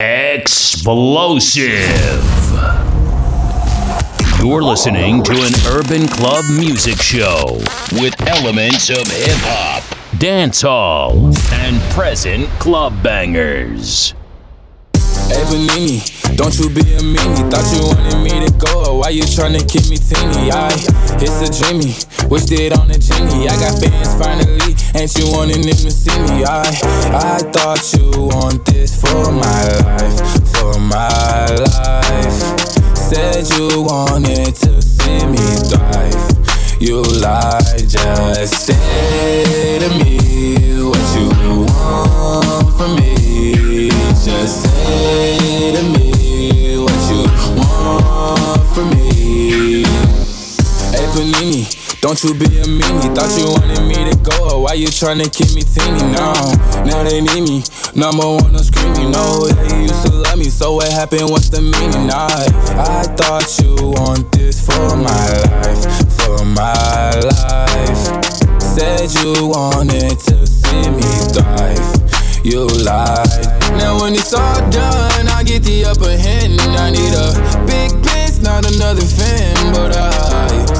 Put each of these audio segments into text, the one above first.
Explosive. You're listening to an urban club music show with elements of hip hop, dance hall, and present club bangers. Hey Panini, don't you be a meanie. Thought you wanted me to go, why you tryna keep me teeny? I, it's a dreamy, wished it on a genie. I got fans finally, ain't you wanting them to see me? I, I thought you want this for my life, for my life. Said you wanted to see me thrive. You lie. just say to me what you want from me. Just say to me what you want from me. Hey Panini, don't you be a meanie. Thought you wanted me to go, why you tryna keep me teeny now? Now they need me, number one on screaming. No, you used to love me, so what happened? What's the meaning? I, I thought you want this for my life, for my life. Said you wanted to see me thrive. You lied. Now when it's all done, I get the upper hand. I need a big piece, not another fan, but I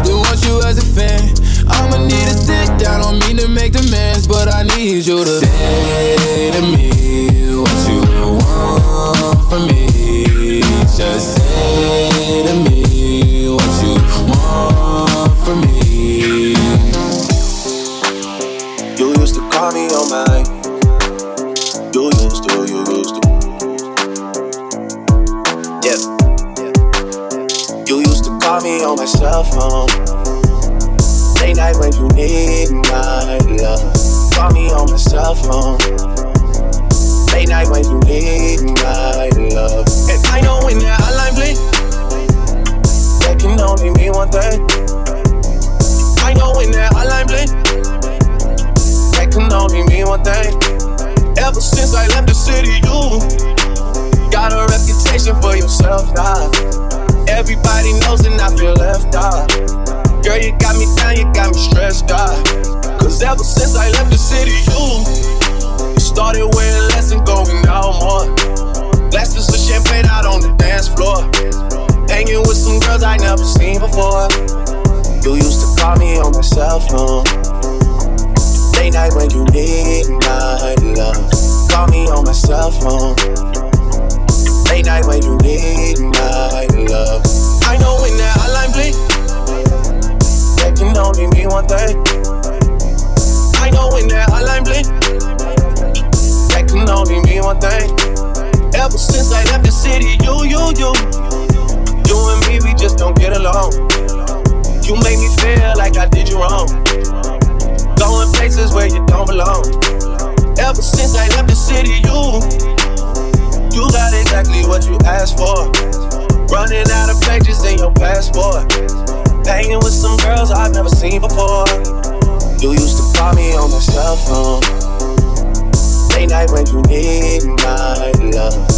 still want you as a fan. I'ma need to sit down on me to make demands, but I need you to say you, you and me, we just don't get along. You make me feel like I did you wrong. Going places where you don't belong. Ever since I left the city, you, you got exactly what you asked for. Running out of pages in your passport. Hanging with some girls I've never seen before. You used to call me on my cell phone. Late night when you need my love.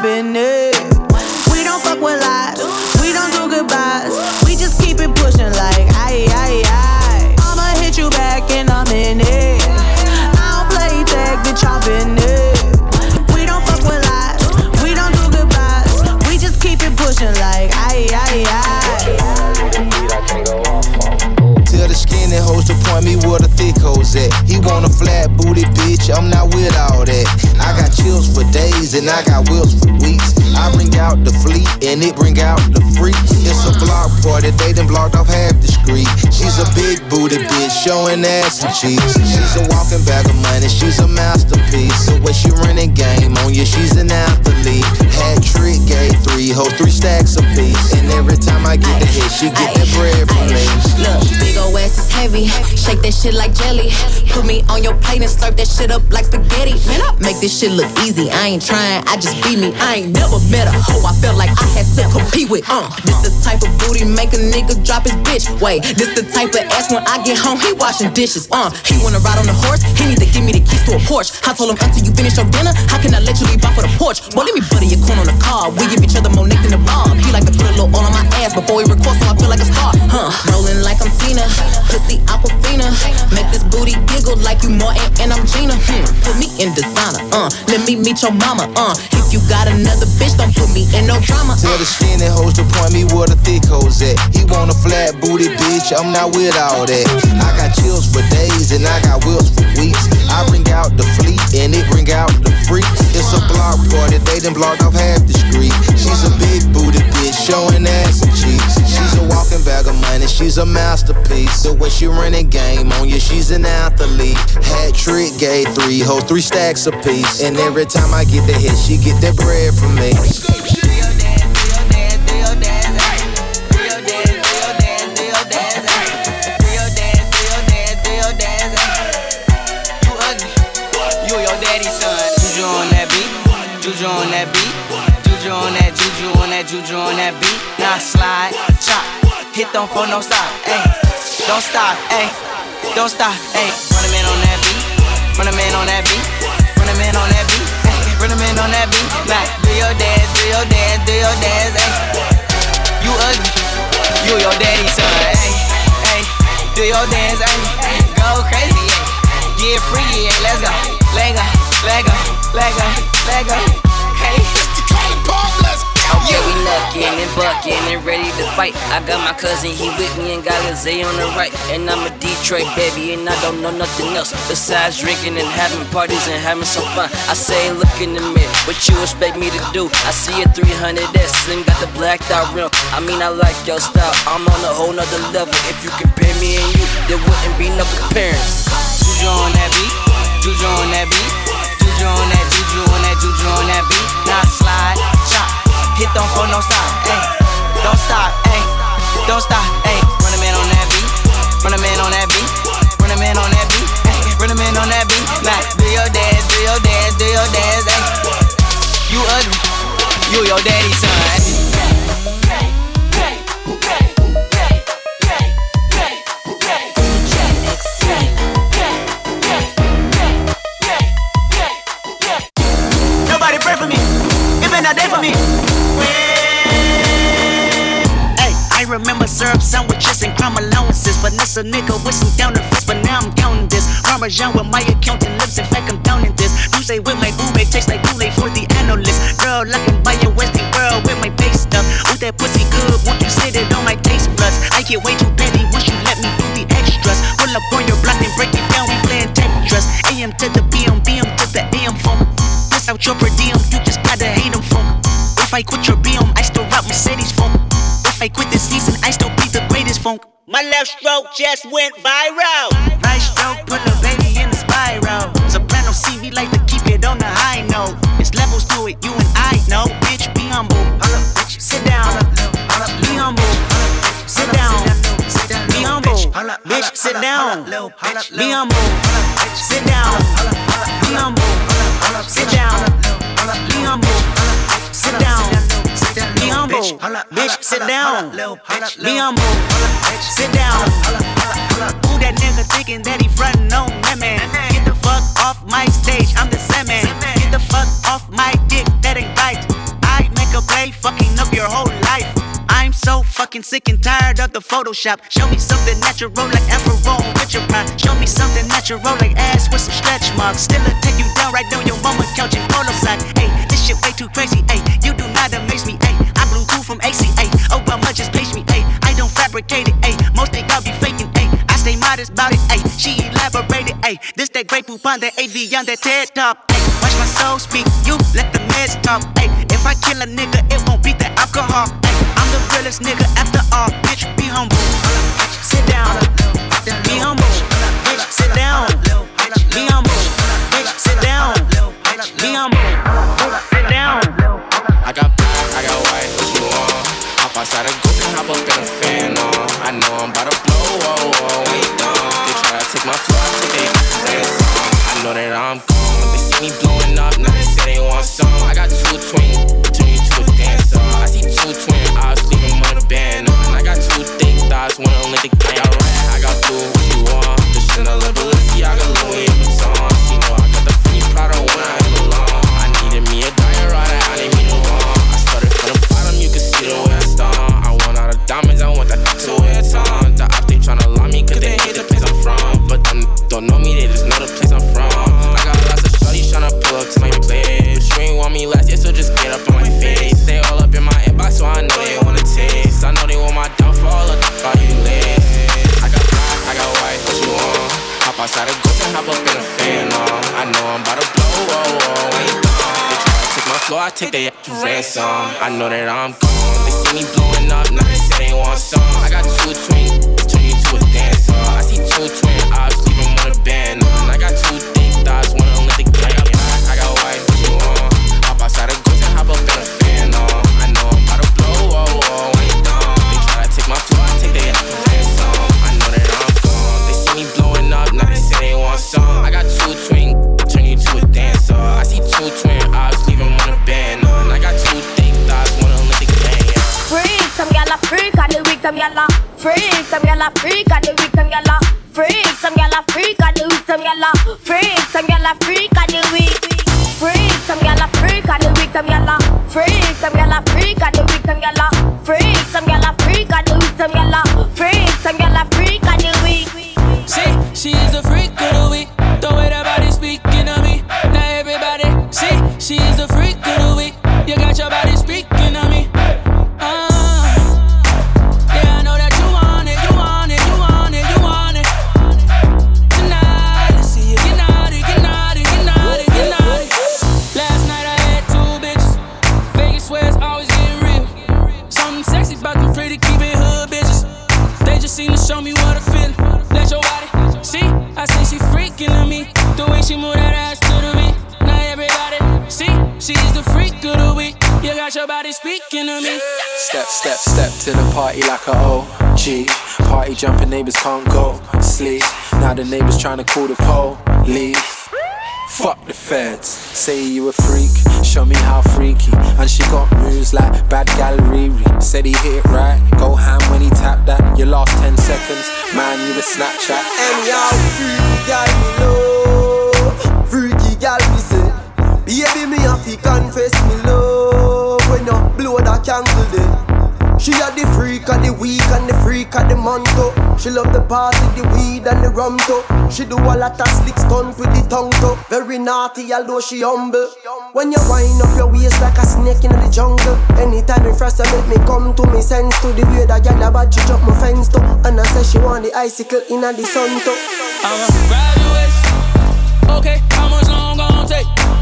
Been it. We don't fuck with lies. We don't do goodbyes. We just keep it pushing like aye aye aye. I'ma hit you back in a minute. I don't play tag, I been it. We don't fuck with lies. We don't do goodbyes. We just keep it pushing like aye aye aye. Tell the skinny hoes to point me where the thick hoes at. He want a flat booty bitch, I'm not with all days and I got wheels for weeks. I bring out the fleet and it bring out the freaks. It's a block party, they done blocked off half the street. She's a big booty bitch, showing ass and cheeks. She's a walking bag of money, she's a masterpiece. The way she running game on you, she's an athlete. Hat trick, gave three hold three stacks apiece. And every time I get the hit, she get that bread from me. Look, big ol' ass is heavy. Shake that shit like jelly. Put me on your plate and slurp that shit up like spaghetti. Man, make this shit look easy. I ain't trying, I just be me. I ain't never met a hoe I felt like I had to compete with. Uh, this the type of booty make a nigga drop his bitch. Wait, this the type of ass when I get home, he washing dishes. Uh, he wanna ride on the horse, he need to give me the keys to a Porsche. I told him until you finish your dinner, how can I let you leave off for the porch? Boy, let me butter your corn on the car. We give each other more neck than the bob. He like to put a little oil on my ass before he records, so I feel like a star. Huh, rolling like I'm Tina, pussy Aquafina. Make this booty giggle like you Martin and I'm Gina. Hmm, put me in designer. Uh, let me meet your mama. Uh, if you got another bitch, don't put me in no drama. Tell the skinny hoes to point me where the thick hoes at. He want a flat booty bitch, I'm not with all that. I got chills for days and I got wheels for weeks. I bring out the fleet and it bring out the freaks. It's a block party, they done blocked off half the street. She's a big booty bitch, showing ass and cheeks. A walking bag of money, she's a masterpiece. The way she running game on you, she's an athlete. Hat trick, gave three hoes, three stacks apiece. And every time I get the hit, she get that bread from me. Juju on that beat. Juju on that beat. Juju on that juju on that beat. Now slide, hit don't no stop, ayy. Don't stop, ayy. Don't stop, ayy. Run a man on that beat. Run a man on that beat. Run a man on that beat. Ayy. Run a man on that beat. Now do your dance, do your dance, do your dance, ayy. You ugly. You your daddy's son, ayy. Ayy. Do your dance, ayy. Go crazy, ayy. Get free, yeah, let's go. Let go, let go, let go, let go. Hey. Yeah, we knuckin' and buckin' and ready to fight. I got my cousin, he with me and got Lizzie on the right. And I'm a Detroit baby, and I don't know nothing else besides drinking and having parties and having some fun. I say, look in the mirror, what you expect me to do? I see a 300S and got the blacked out rim. I mean, I like your style, I'm on a whole nother level. If you compare me and you, there wouldn't be no comparison. Juju on that beat, juju on that beat, juju on that, juju on that, juju on that beat. Now slide, chop, hit don't fall, no stop, ayy. Don't stop, ayy. Don't stop, ayy. Run a man on that beat, run a man on that beat, run a man on that beat, ayy. Run a man on that beat. Now do your dance, do your dance, do your dance, ayy. You ugly, you your daddy's son. ayy. Sandwiches and crime allowances. Vanessa nigga with some counterfeits, but now I'm counting this. Parmesan with my accountant lips, in fact I'm down in this. You say with my boo tastes like Kool-Aid for the analyst. Girl, looking by your Westie world with my base stuff. Ooh, that pussy good, won't you sit it on my taste buds? I get way too petty once you let me do the extras. Pull up on your block and break it down, we playing Tetris. AM to the PM, BM to the AM phone. Piss out your per diem, you just gotta hate them phone. If I quit your My left stroke just went viral. Right stroke put a baby in a spiral. Soprano CV like to keep it on the high note. It's levels to it, you and I know. Bitch, be humble. Bitch, Sit down. Be humble. Sit down. Be humble. Bitch, sit down. Be humble. Sit down. Be humble. Sit down. Bitch, sit down. Be humble. Sit down. Who that nigga thinking that he frontin' on me, man? Get the fuck off my stage, I'm the same man. Get the fuck off my dick, that ain't right. I make a play, fucking up your whole life. I'm so fucking sick and tired of the Photoshop. Show me something natural like Afro with your pride. Show me something natural like ass with some stretch marks. Still a take you down right on your mama couch in polo side. Hey, this shit way too crazy. Hey, you do not amaze me. From AC. Hey, Obama just pace me. Hey, I don't fabricate it. Hey, most think I'll be faking. Hey, I stay modest about it. Hey, she elaborated. Hey, this that great on that AV on that TED top. Hey, watch my soul speak. You let the meds talk. Hey, if I kill a nigga, it won't be the alcohol. Hey, I'm the realest nigga after all. Bitch, be humble. Sit down. Be humble. Bitch, sit down. Be humble. Bitch, sit down. I know that I'm gone. They see me blowing freak, freak, can't go sleep. Now the neighbors trying to call the police. Fuck the feds, say you a freak, show me how freaky. And she got moves like bad gal Riri. Said he hit it right, go ham when he tapped that. Your last 10 seconds, man, you a Snapchat. And y'all freaky gal me love, freaky gal me say. Baby, me have to confess me love when you blow that candle then. She had the freak of the week and the freak of the month. She love the party, the weed and the rum too. She do a lot of slick stunt with the tongue too. Very naughty, although she humble. When you wind up your waist like a snake in the jungle. Anytime you first make me come to me sense to the way that girl about you jump my fence too. And I say she want the icicle in the sun too. I'm a uh-huh. graduate. Okay, how much long gon' take?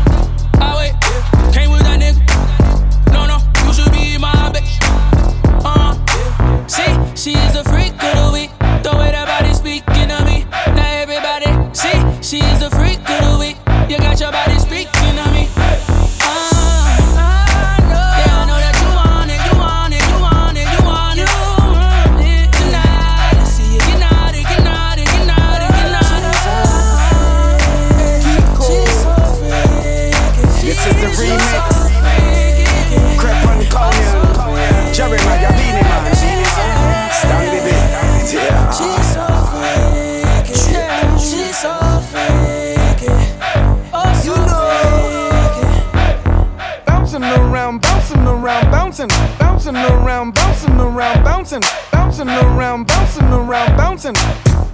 bouncing, bouncing around, bouncing around, bouncing, bouncing around, bouncing around, bouncing.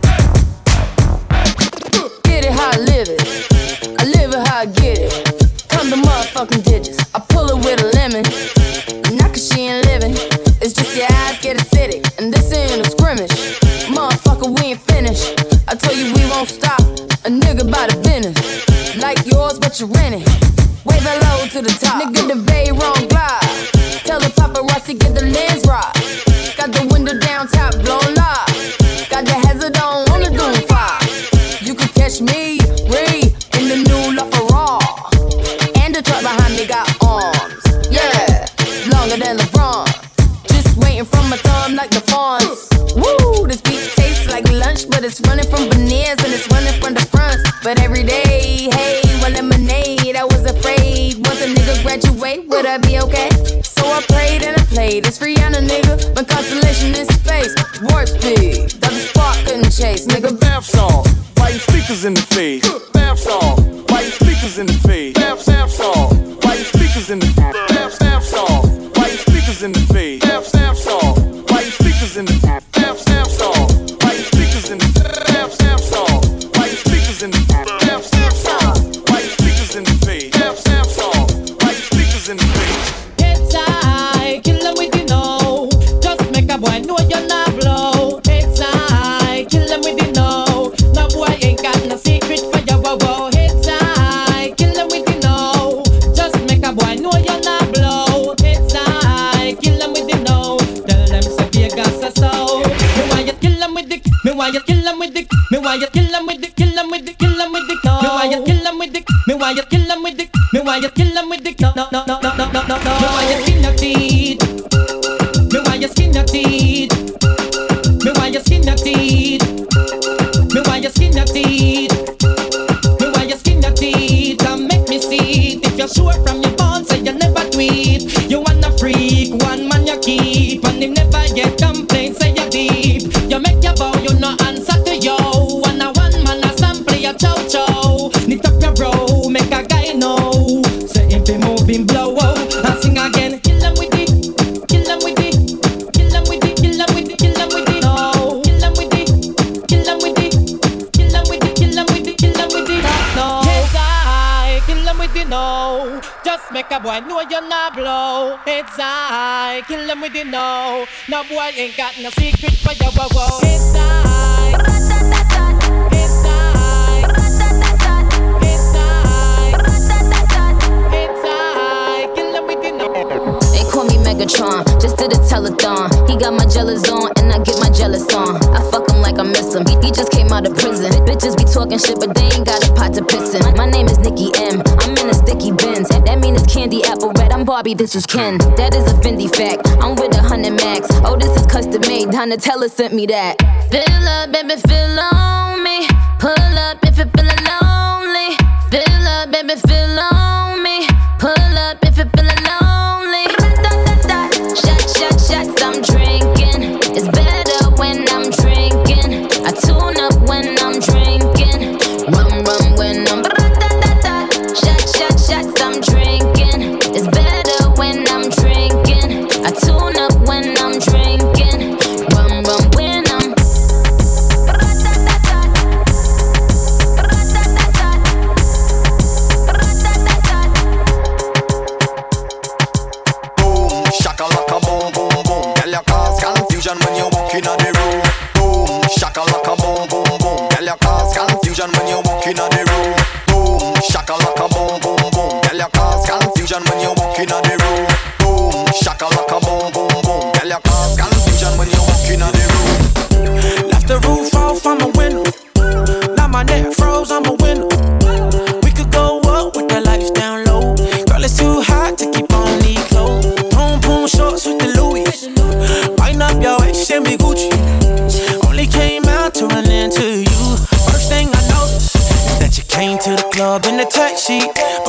snap, snap song. Like speakers in the snap, snap song. why you kill 'em with the, me why you kill 'em with the, no no no no no no no no, me why you kill 'em with I know you're not blow. It's I kill them with the no. No boy ain't got no secret for your whoa whoa. It's I. Megatron, just did a telethon. He got my jealous on, and I get my jealous on. I fuck him like I miss him. He, he just came out of prison. Bitches be talking shit, but they ain't got a pot to piss in. My name is Nikki M. I'm in a sticky bins candy apple red. I'm Barbie, this is Ken. That is a Fendi fact. I'm with a hundred max. Oh, this is custom made. Donatella sent me that. Fill up, baby, fill on me. Pull up if you feel alone. confusion when you walk in the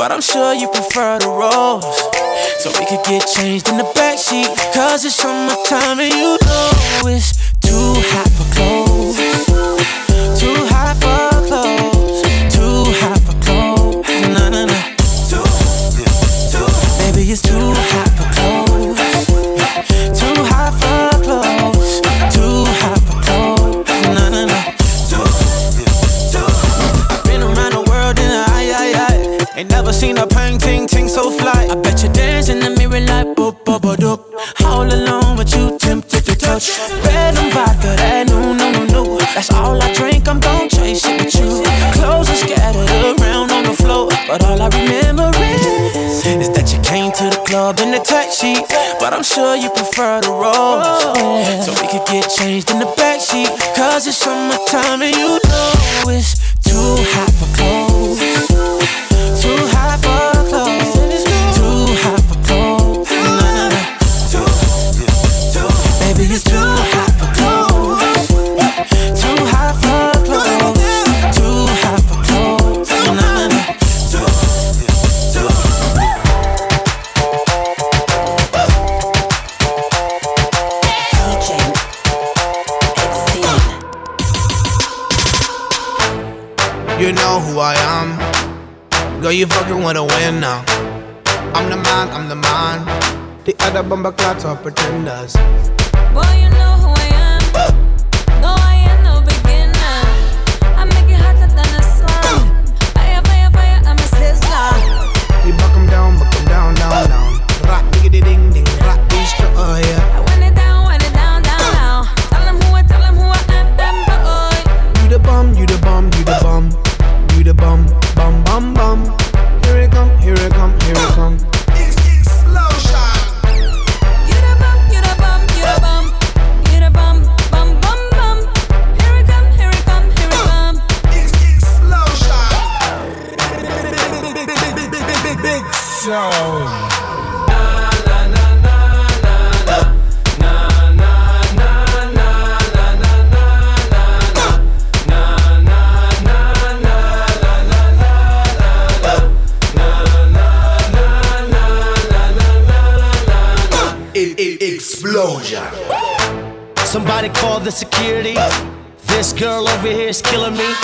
But I'm sure you prefer the rose. So we could get changed in the backseat. Cause it's summertime and you know it's too hot seen a painting, ting so fly. I bet you dance in the mirror like boop, boop, boop, doop. All alone, but you tempted to touch. Red and vodka, that no, no, no, no. That's all I drink, I'm gon' chase it with you. Clothes are scattered around on the floor, but all I remember is, is that you came to the club in the taxi. But I'm sure you prefer the rose. So we could get changed in the backseat. Cause it's summertime and you know it's too hot Fucking wanna win now. I'm the man, I'm the man. The other bumper clots are pretenders. Big sound. Explosion. Somebody call the security. This girl over here is killing me.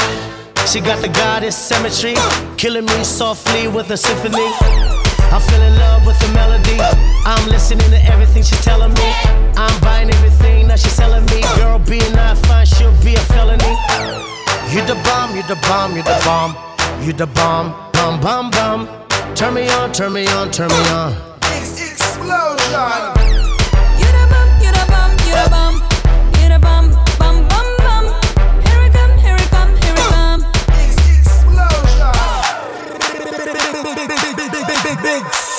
She got the goddess symmetry, killing me softly with a symphony. I fell in love with the melody. I'm listening to everything she's telling me. I'm buying everything that she's telling me. Girl, being not fine, she'll be a felony. You the bomb, you the bomb, you the bomb, you the bomb, bum bum bum. Turn me on, turn me on, turn me on. Explosion!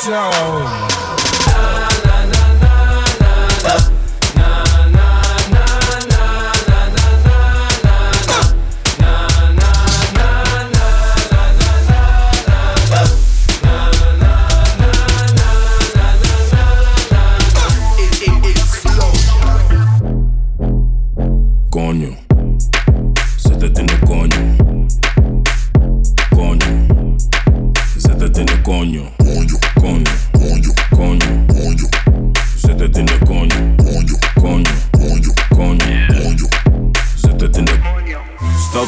Big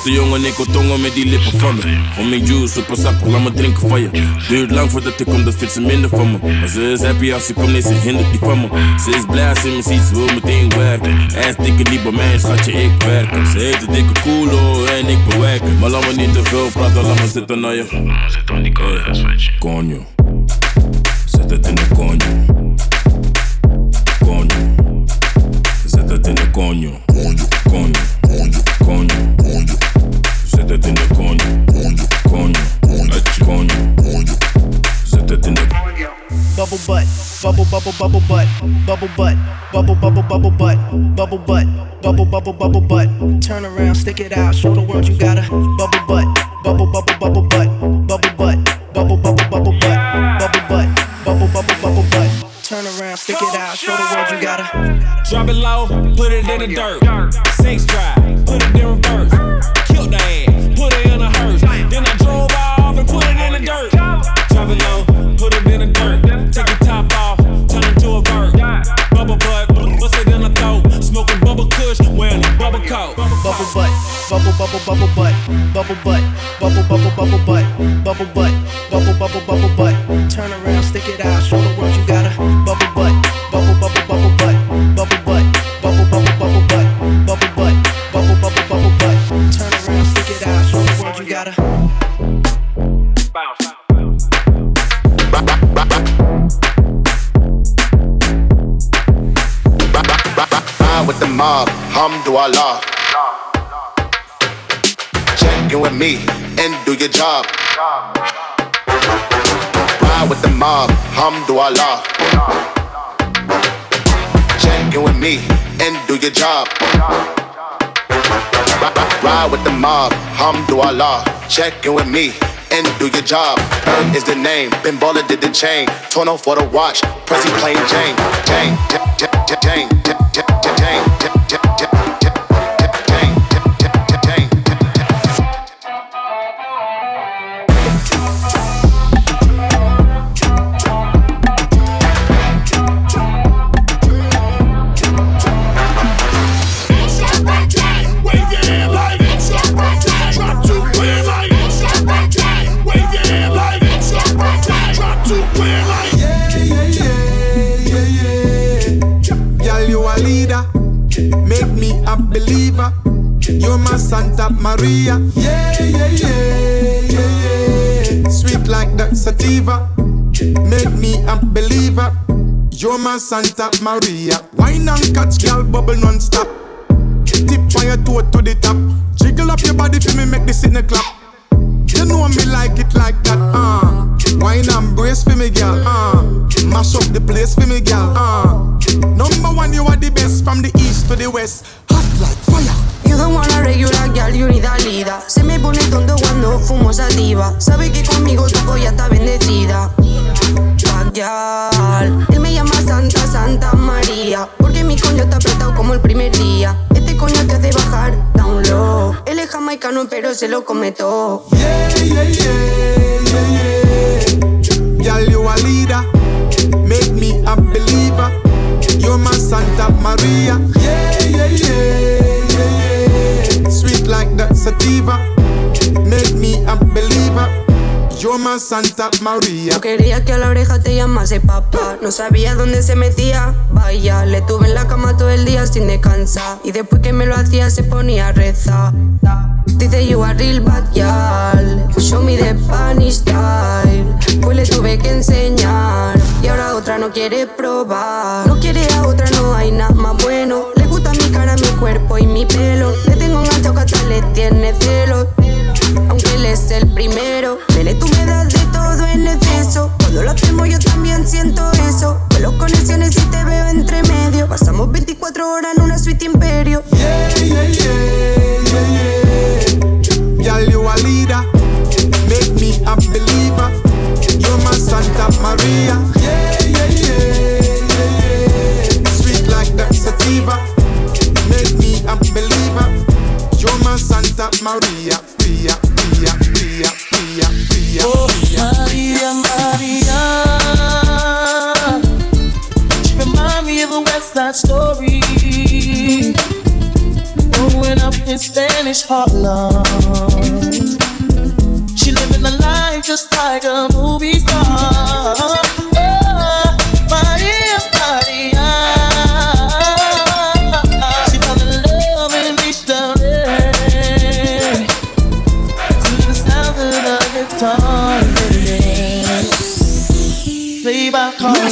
Stoute jongen, ik wil tongen met die lippen van me. Homie juice, super sap, laat me drinken van je. Duurt lang voordat ik kom, dat vindt ze minder van me. Maar ze is happy als ze komt, nee, ze hindert die van me. Ze is blij als ze me ziet, ze wil meteen werken. Ass dikke niet bij mij, schatje, ik werken. Ze heet de dikke koelo en ik bewerken. Maar laat me niet te veel praten, laat me zitten naar je. Zitten aan die Coño, zet het in de coño. Bubble bubble butt, bubble butt, bubble bubble bubble butt, bubble butt, bubble bubble bubble butt. Turn around, stick it out, show the world you got a bubble butt, bubble bubble bubble butt, bubble butt, bubble bubble bubble butt, bubble butt, bubble bubble bubble butt. Turn around, stick it out, show the world you got a Drop it low, put it in the dirt. Sex drive, put it in reverse. Bubble butt, job. Ride with the mob, Hamdulillah. Check in with me and do your job. Ride with the mob, Hamdulillah. Check in with me and do your job. Earn is the name. Ben Baller did the chain. Torn off for the watch. Prezi plain. Jane. Jane. Jane. Jane. Jane. Santa Maria. Yeah, yeah, yeah, yeah, yeah. Sweet like that sativa. Make me a believer. You're my Santa Maria. Wine and catch, girl, bubble non-stop. Tip your toe to the top. Jiggle up your body for me, make this in the clap. You know me like it like that, uh. Wine and brace for me, girl, uh. Mash up the place for me, girl, uh. Number one, you are the best from the east to the west. Don't wanna regular girl, you need a leader. Se me pone tonto cuando fumo sativa. Sabe que conmigo tu polla está bendecida. Backyard. Él me llama Santa, Santa María. Porque mi coño está apretado como el primer día. Este coño te hace bajar, down low. Él es jamaicano, pero se lo come todo. Yeah, yeah, yeah, yeah, yeah. Girl, you a leader. Make me a believer. You're my Santa. Yeah, yeah, yeah, yeah, No quería que a la oreja te llamase papá. No sabía dónde se metía. Vaya, le tuve en la cama todo el día sin descansar. Y después que me lo hacía se ponía a rezar. Dice you are real bad girl. Show me the Spanish style. Pues le tuve que enseñar. Y ahora otra no quiere probar. No quiere a otra, no hay nada más bueno. Mi cuerpo y mi pelo. Le tengo enganchado que le tiene celos. Aunque él es el primero. Nene, tú me das de todo en exceso. Cuando lo hacemos yo también siento eso. Vuelo conexiones y te veo entre medio. Pasamos 24 horas en una suite imperio. Yeah, yeah, yeah, yeah, yeah. You a leader. Make me a believer. You're my Santa Maria. Yeah, yeah, yeah, yeah, yeah. Sweet like that sativa. Believer. You're my Santa Maria. Pia, pia, pia, pia, pia, Oh. Maria, Maria. She remind me of a West Side story. Growing up in Spanish Harlem. She living a life just like a movie star.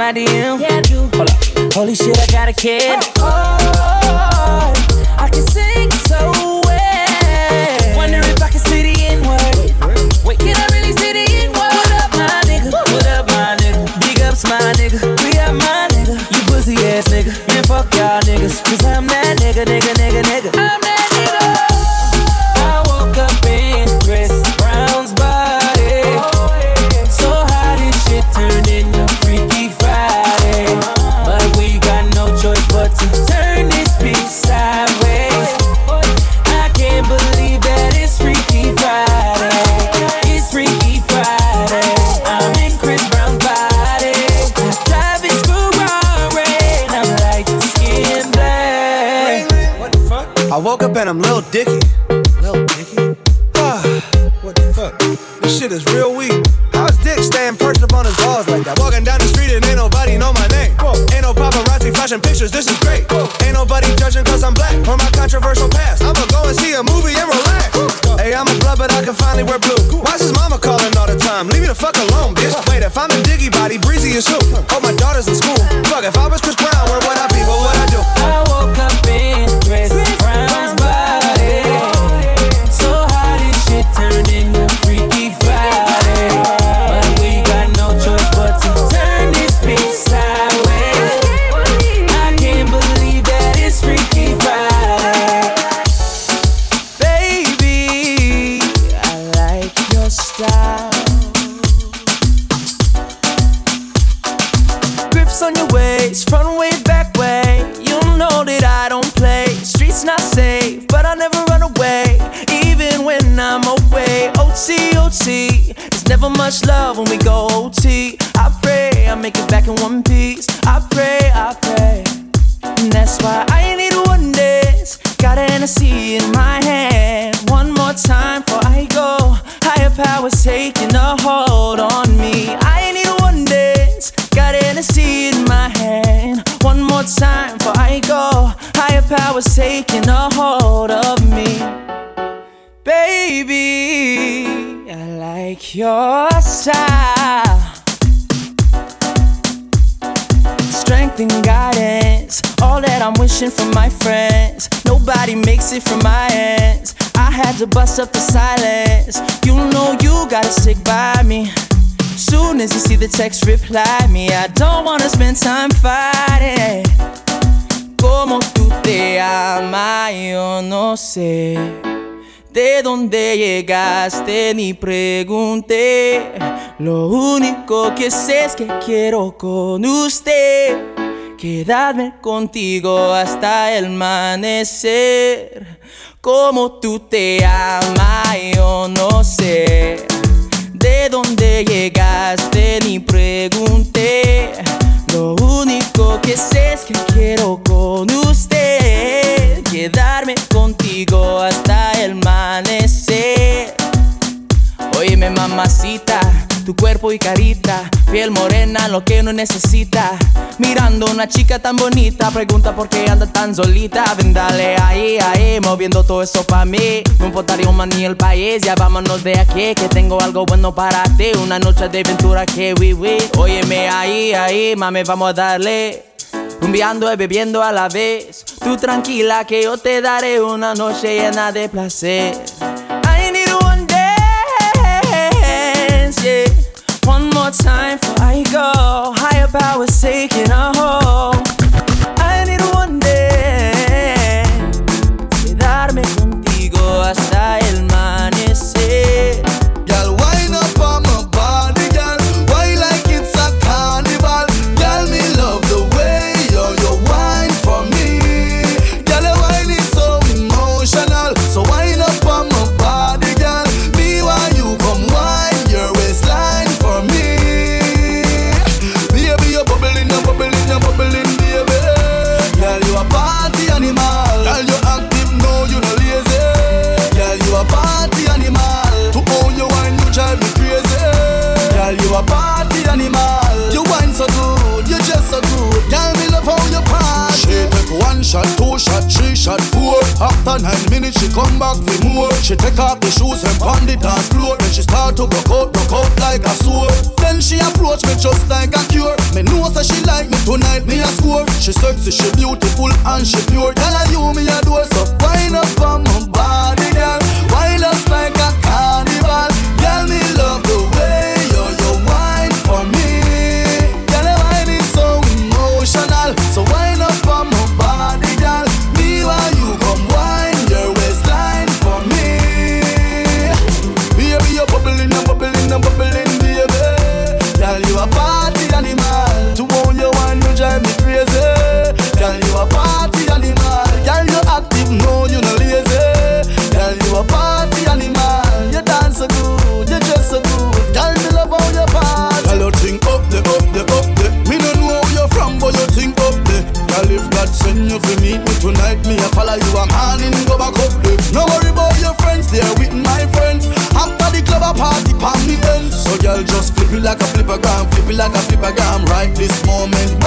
my DM. Hold up. Holy shit, I got a kid. Up back in one piece. I pray, I pray. And that's why I need one dance. Got an Hennessy in my hand. One more time before I go. Higher powers taking a hold on me. I need one dance. Got an Hennessy in my hand. One more time before I go. Higher powers taking a hold of me. Baby, I like your style. Strength guidance, all that I'm wishing for my friends. Nobody makes it from my ends. I had to bust up the silence. You know you gotta stick by me. Soon as you see the text, reply me. I don't wanna spend time fighting. Como tú te amas, yo no sé. De dónde llegaste ni pregunté. Lo único que sé es que quiero con usted quedarme contigo hasta el amanecer. Como tú te amas, yo no sé. De dónde llegaste ni pregunté. Lo único que sé es que quiero con usted quedarme contigo hasta el amanecer. Óyeme mamacita, tu cuerpo y carita, piel morena, lo que no necesita. Mirando una chica tan bonita, pregunta por qué anda tan solita. Ven, dale ahí, ahí, moviendo todo eso pa' mí. No importaría un man el país, ya vámonos de aquí, que tengo algo bueno para ti. Una noche de aventura que viví. Óyeme ahí, ahí, mami, vamos a darle. Rumbiando y bebiendo a la vez. Tú tranquila que yo te daré una noche llena de placer. One more time before I go. Higher powers taking a hold. after nine minutes, she come back with more. She take off the shoes and pound the dance floor. Then she start to broke out, broke out like a sword. Then she approach me just like a cure. Me know that she like me tonight, me a score. She sexy, she beautiful and she pure. Tell her you me a door, so wind up on my body, girl. Wind us like girl just flip it like a flipper gram, flip it like a flipper gram right this moment.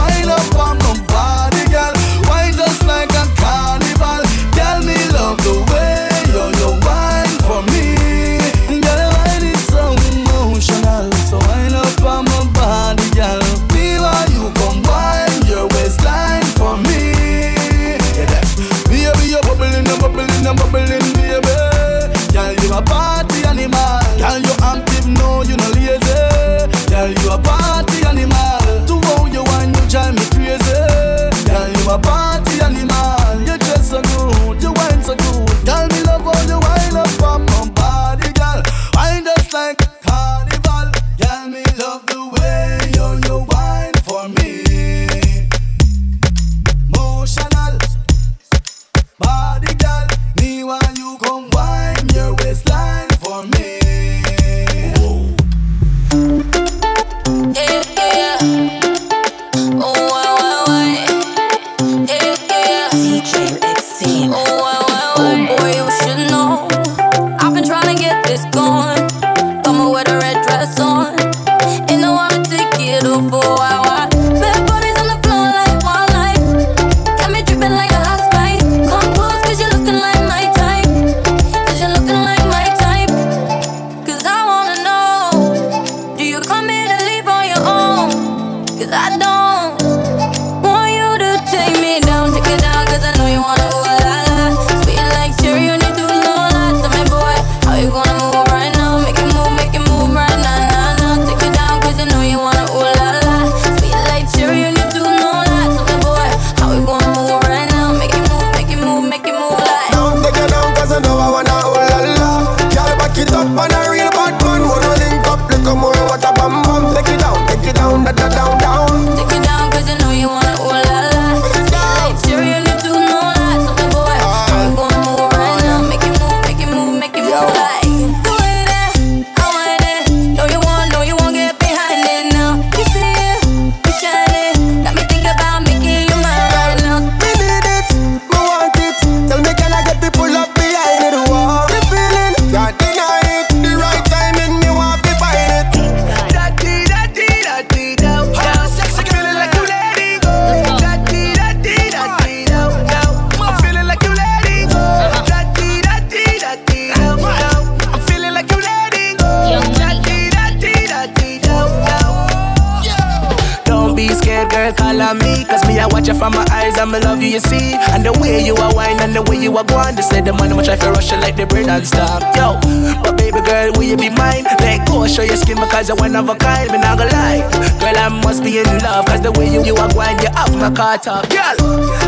Cause you're one of a kind, me not gonna lie. Girl, I must be in love Cause the way you, you are going, you off my car top Girl,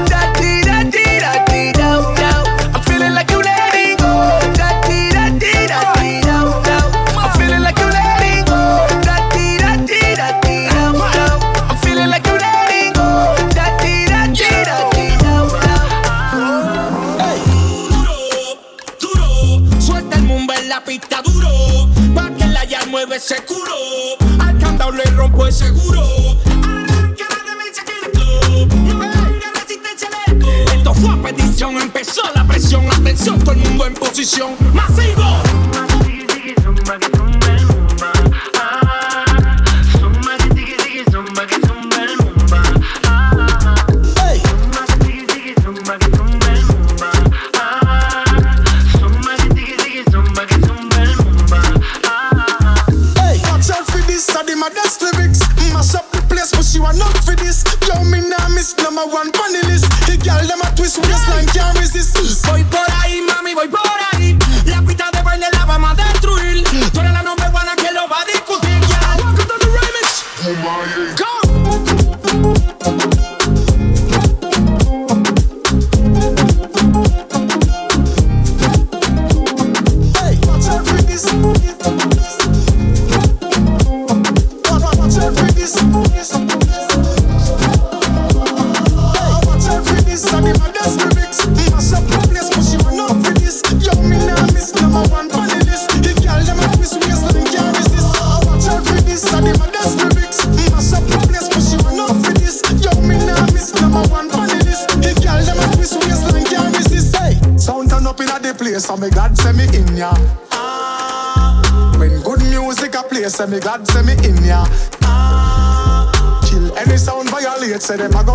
da dee da dee da dee da I'm feeling like you letting go. Da dee da dee da dee da me seguro. Al candado le rompo el seguro. Esto fue a petición, empezó la presión, atención, todo el mundo en posición, masivo. say me glad, say me in ya. Ah, Kill any sound violate, say them a go